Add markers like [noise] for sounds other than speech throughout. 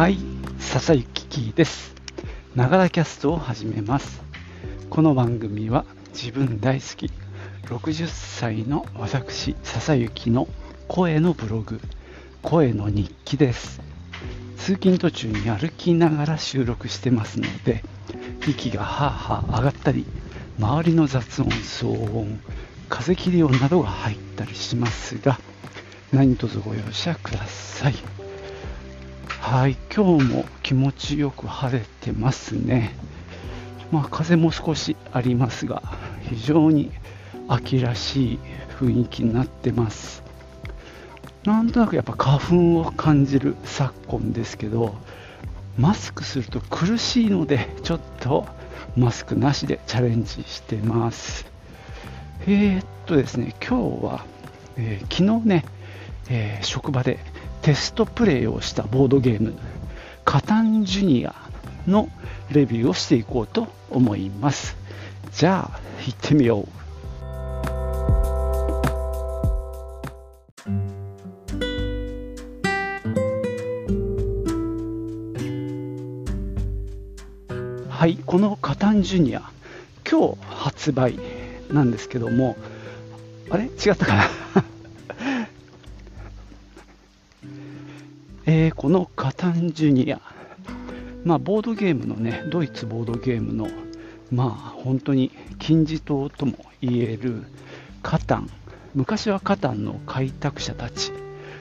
はい、笹幸キです。ながらキャストを始めます。この番組は自分大好き60歳の私笹幸の声のブログ声の日記です通勤途中に歩きながら収録してますので息がはあはあ上がったり周りの雑音騒音風切り音などが入ったりしますが何卒ご容赦くださいはい今日も気持ちよく晴れてますね。まあ風も少しありますが非常に秋らしい雰囲気になってます。なんとなくやっぱ花粉を感じる昨今ですけどマスクすると苦しいのでちょっとマスクなしでチャレンジしてます。えー、っとですね今日は、えー、昨日ね、えー、職場でテストプレイをしたボードゲームカタンジュニアのレビューをしていこうと思います。じゃあ行ってみよう。はいこのカタンジュニア今日発売なんですけどもあれ？違ったかな？えー、このカタンジュニア。まあボードゲームのねドイツボードゲームのまあ本当に金字塔とも言えるカタン。昔はカタンの開拓者たち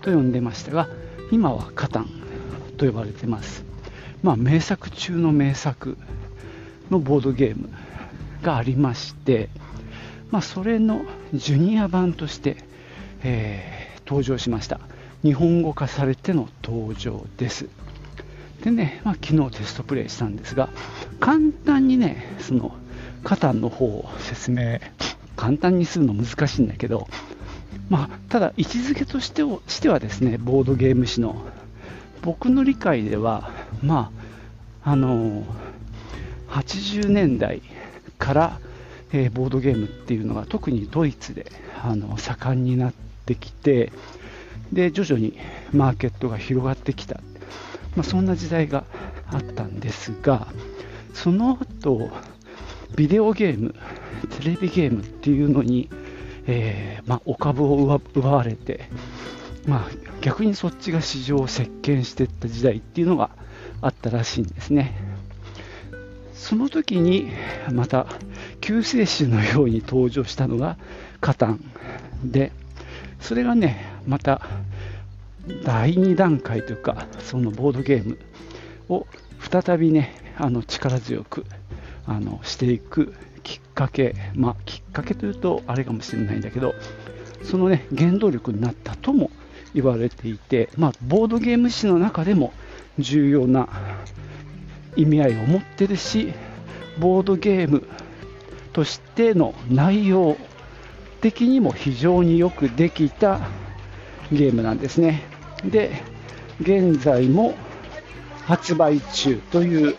と呼んでましたが今はカタンと呼ばれてます。まあ名作中の名作のボードゲームがありまして、まあ、それのジュニア版として、えー、登場しました。日本語化されての登場です。でね、まあ、昨日テストプレイしたんですが簡単にねそのカタンの方を説明簡単にするの難しいんだけど、まあ、ただ位置づけとしてしてはですねボードゲーム誌の僕の理解ではまああの80年代から、えー、ボードゲームっていうのが特にドイツであの盛んになってきてで徐々にマーケットが広がってきた、まあ、そんな時代があったんですがその後ビデオゲームテレビゲームっていうのに、えー、まあ、お株を奪われて、まあ、逆にそっちが市場を席巻していった時代っていうのがあったらしいんですね。その時にまた救世主のように登場したのがカタンでそれがねまた第2段階というかそのボードゲームを再びねあの力強くあのしていくきっかけまあきっかけというとあれかもしれないんだけどそのね原動力になったとも言われていて、まあ、ボードゲーム史の中でも重要な意味合いを持ってるしボードゲームとしての内容的にも非常によくできたゲームなんですねで現在も発売中という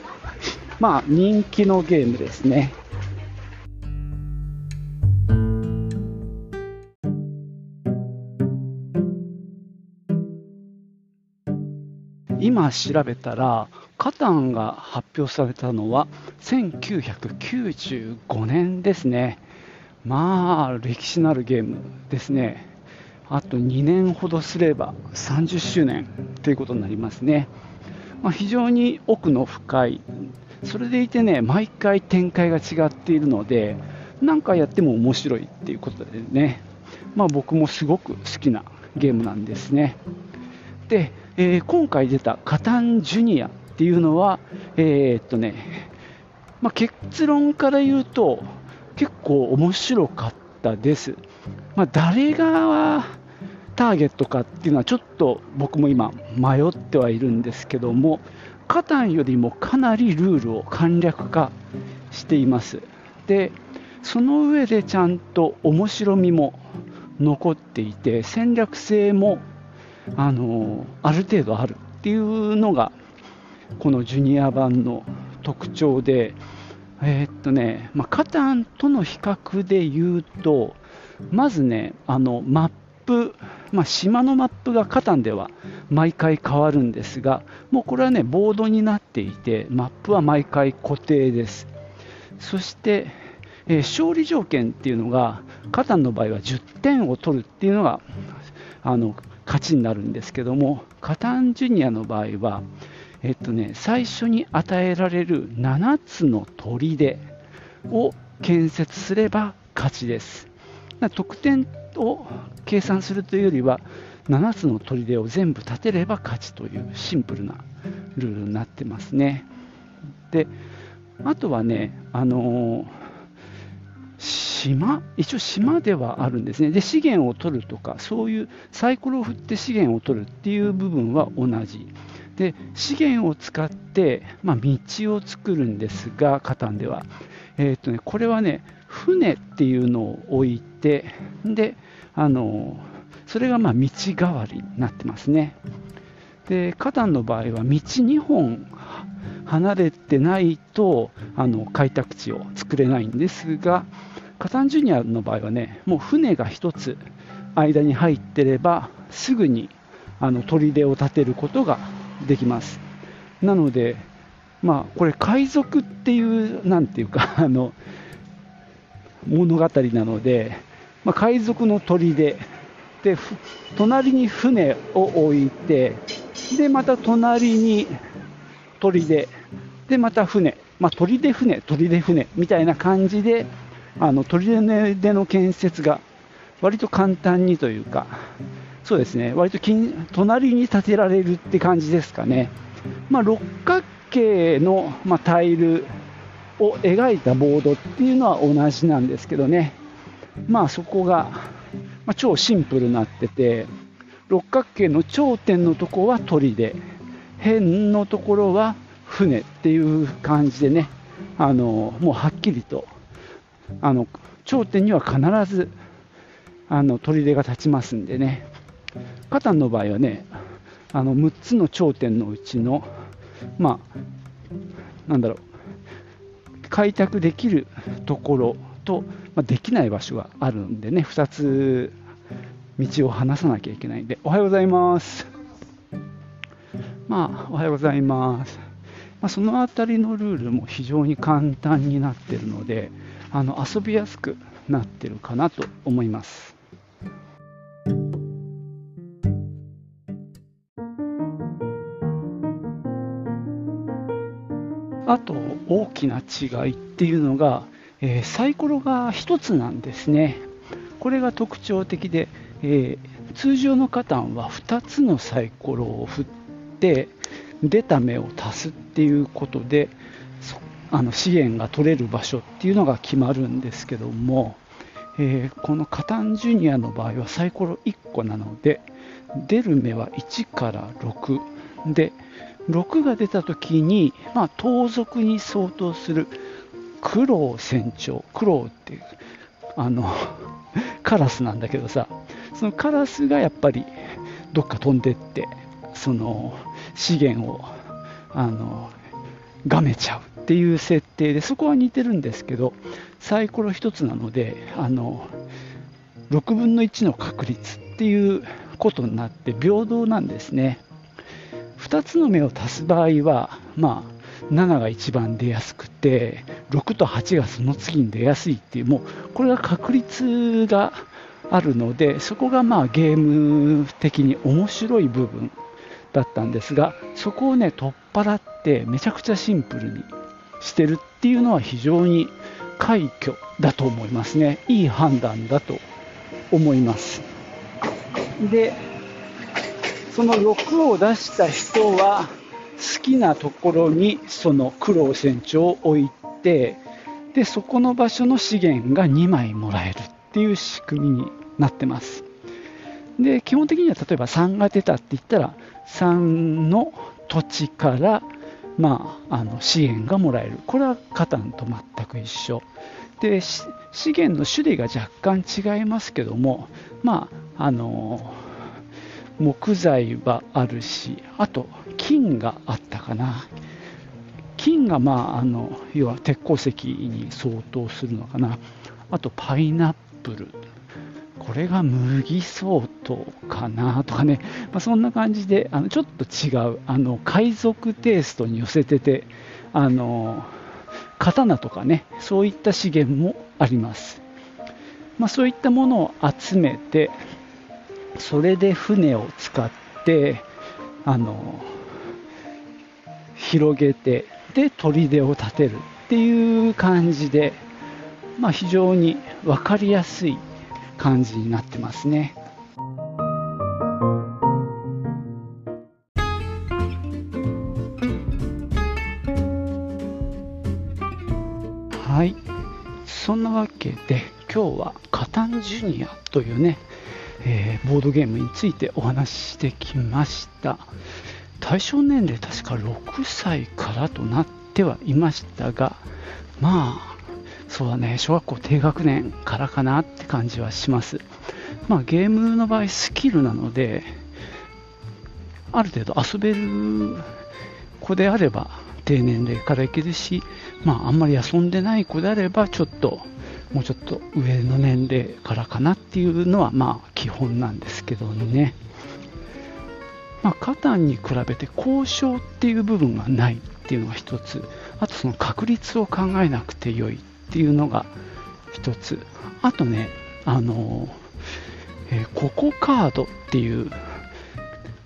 まあ人気のゲームですね今調べたらカタンが発表されたのは1995年ですね。まあ、歴史のあるゲームですね。あと2年ほどすれば30周年ということになりますね。まあ、非常に奥の深い、それでいてね、毎回展開が違っているので、何回やっても面白いっていうことでね、まあ、僕もすごく好きなゲームなんですね。で、えー、今回出たカタンジュニアっていうのは、えー、っとね、まあ、結論から言うと、結構面白かったです。まあ、誰がターゲットかっていうのはちょっと僕も今迷ってはいるんですけども、カタンよりもかなりルールを簡略化しています。で、その上でちゃんと面白みも残っていて、戦略性もあのある程度あるっていうのがこのジュニア版の特徴で、えー、っとね、まあ、カタンとの比較で言うと、まずね、あのマップ、まあ、島のマップがカタンでは毎回変わるんですが、もうこれはね、ボードになっていて、マップは毎回固定です。そして、えー、勝利条件っていうのが、カタンの場合は10点を取るっていうのがあの勝ちになるんですけども、カタンジュニアの場合は、えっとね、最初に与えられる7つの砦を建設すれば勝ちです。得点を計算するというよりは、7つの砦を全部立てれば勝ちというシンプルなルールになってますね。で、あとはね、あのー、島、一応島ではあるんですね。で、資源を取るとか、そういうサイコロを振って資源を取るっていう部分は同じ。で、資源を使って、まあ、道を作るんですが、カタンでは。えーとね、これはね、船っていうのを置いて、で、あのそれがまあ道代わりになってますね。で、カタンの場合は道2本離れてないとあの開拓地を作れないんですが、カタンジュニアの場合はね、もう船が1つ間に入ってれば、すぐにあの砦を建てることができます。なので、まあ、これ、海賊っていう、なんていうか、[laughs] あの物語なので、まあ、海賊の砦で、隣に船を置いて、で、また隣に砦、で、また船、まあ、砦船、砦船みたいな感じで、あの砦の建設が割と簡単にというか、そうですね、割と隣に建てられるって感じですかね。まあ、六角形の、まあ、タイルを描いたボードっていうのは同じなんですけどね、まあそこが、まあ、超シンプルになってて、六角形の頂点のとこは鳥で、辺のところは船っていう感じでね、あのもうはっきりと、あの頂点には必ずあの砦が立ちますんでね、カタンの場合はね、あの6つの頂点のうちの、まあ、なんだろう、開拓できるところと、まあ、できない場所があるんでね、2つ道を離さなきゃいけないんで、おはようございます。まあ、おはようございます。まあ、そのあたりのルールも非常に簡単になってるので、あの遊びやすくなってるかなと思います。きな違いっていうのが、えー、サイコロが1つなんですね。これが特徴的で、えー、通常のカタンは2つのサイコロを振って出た目を足すっていうことであの資源が取れる場所っていうのが決まるんですけども、えー、このカタンジュニアの場合はサイコロ1個なので出る目は1から6で6が出た時に、まあ、盗賊に相当する苦労船長苦労っていうあの [laughs] カラスなんだけどさそのカラスがやっぱりどっか飛んでってその資源をあのがめちゃうっていう設定でそこは似てるんですけどサイコロ1つなのであの6分の1の確率っていうことになって平等なんですね。2つの目を足す場合は、まあ、7が一番出やすくて6と8がその次に出やすいっていうもうこれが確率があるのでそこがまあゲーム的に面白い部分だったんですがそこをね取っ払ってめちゃくちゃシンプルにしてるっていうのは非常に快挙だと思いますね。いい判断だと思います。でその6を出した人は好きなところにその苦労船長を置いてでそこの場所の資源が2枚もらえるっていう仕組みになってます。で基本的には例えば3が出たって言ったら3の土地から、まあ、あの資源がもらえる。これはカタンと全く一緒。で資源の種類が若干違いますけどもまああの木材はあるし、あと金があったかな。金が、まあ、あの要は鉄鉱石に相当するのかな。あとパイナップル、これが麦相当かなとかね、まあ、そんな感じであのちょっと違うあの海賊テイストに寄せててあの刀とかねそういった資源もあります、まあ、そういったものを集めてそれで船を使ってあの広げてで砦を建てるっていう感じで、まあ、非常に分かりやすい感じになってますね。はい。そんなわけで、今日はカタンジュニアというね、えー、ボードゲームについてお話ししてきました。対象年齢確か6歳からとなってはいましたが、まあ、そうだね、小学校低学年からかなって感じはします。まあ、ゲームの場合、スキルなので、ある程度遊べる子であれば、低年齢からいけるし、まあ、あんまり遊んでない子であれば、ちょっと、もうちょっと上の年齢からかなっていうのは、まあ、基本なんですけどね。まあ、カタンに比べて交渉っていう部分がないっていうのが一つ、あとその確率を考えなくてよいっていうのが一つ。あとねあの、えー、ココカードっていう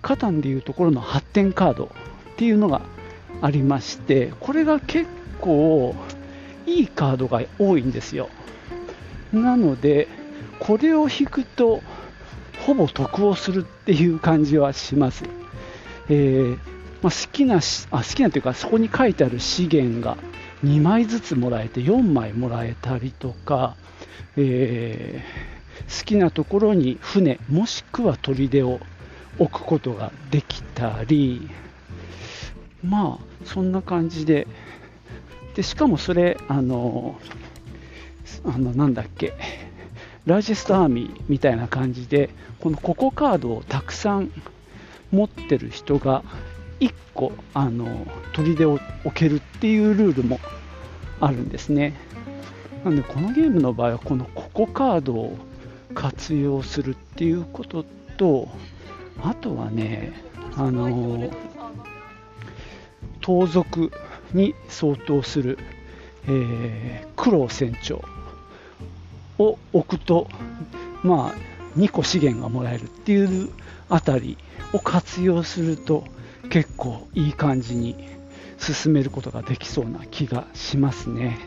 カタンでいうところの発展カードっていうのがありましてこれが結構いいカードが多いんですよ。なのでこれを引くとほぼ得をするっていう感じはします、えー、まあ、好きなあ好きなというかそこに書いてある資源が2枚ずつもらえて4枚もらえたりとか、えー、好きなところに船もしくは砦を置くことができたりまあそんな感じで。でしかもそれあのあのなんだっけ。ラジストアーミーみたいな感じでこのココカードをたくさん持ってる人が1個あの砦を置けるっていうルールもあるんですね。なのでこのゲームの場合はこのココカードを活用するっていうこととあとはねあの盗賊に相当する、えー、苦労船長を置くとまあ2個資源がもらえるっていうあたりを活用すると結構いい感じに進めることができそうな気がしますね。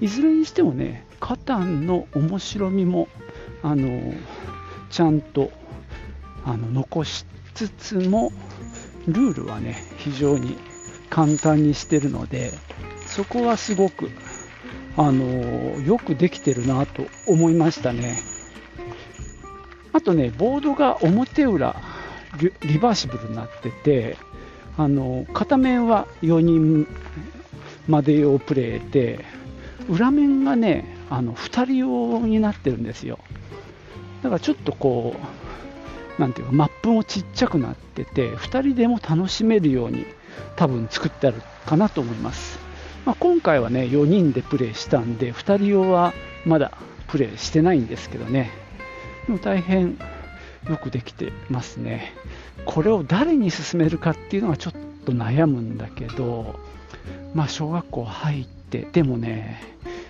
いずれにしてもね、カタンの面白みもあのちゃんとあの残しつつも、ルールはね、非常に簡単にしてるので、そこはすごくあのよくできてるなと思いましたね。あとね、ボードが表裏リバーシブルになってて、あの片面は4人まで用プレイで、裏面がね、あの2人用になってるんですよ。だからちょっとこう、なんていうか、マップもちっちゃくなってて、2人でも楽しめるように多分作ってあるかなと思います。まあ、今回はね、4人でプレイしたんで、2人用はまだプレイしてないんですけどね、でも大変よくできてますね。これを誰に勧めるかっていうのはちょっと悩むんだけど、まあ、小学校入って、でもね、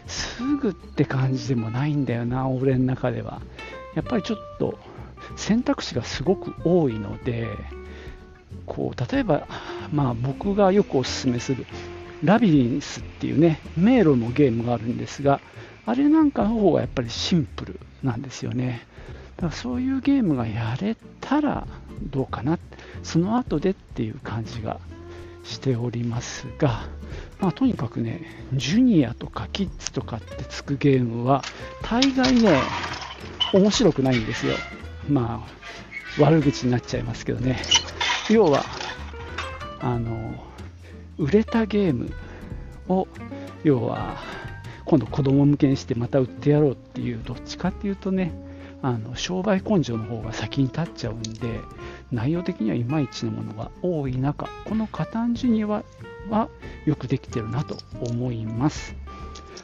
すぐって感じでもないんだよな、俺の中では。やっぱりちょっと選択肢がすごく多いので、こう例えば、まあ、僕がよくお勧めするラビリンスっていうね、迷路のゲームがあるんですが、あれなんかの方がやっぱりシンプルなんですよね。だからそういうゲームがやれたらどうかな、その後でっていう感じがしておりますが、まあ、とにかくね、ジュニアとかキッズとかってつくゲームは、大概ね、面白くないんですよ。まあ、悪口になっちゃいますけどね。要は、あの、売れたゲームを、要は、今度子供向けにしてまた売ってやろうっていう、どっちかっていうとね、あの商売根性の方が先に立っちゃうんで内容的にはいまいちのものが多い中このカタンジュニアはよくできてるなと思います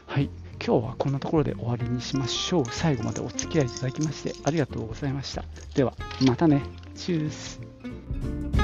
はい今日はこんなところで終わりにしましょう。最後までお付き合いいただきましてありがとうございました。では、またね。チュース。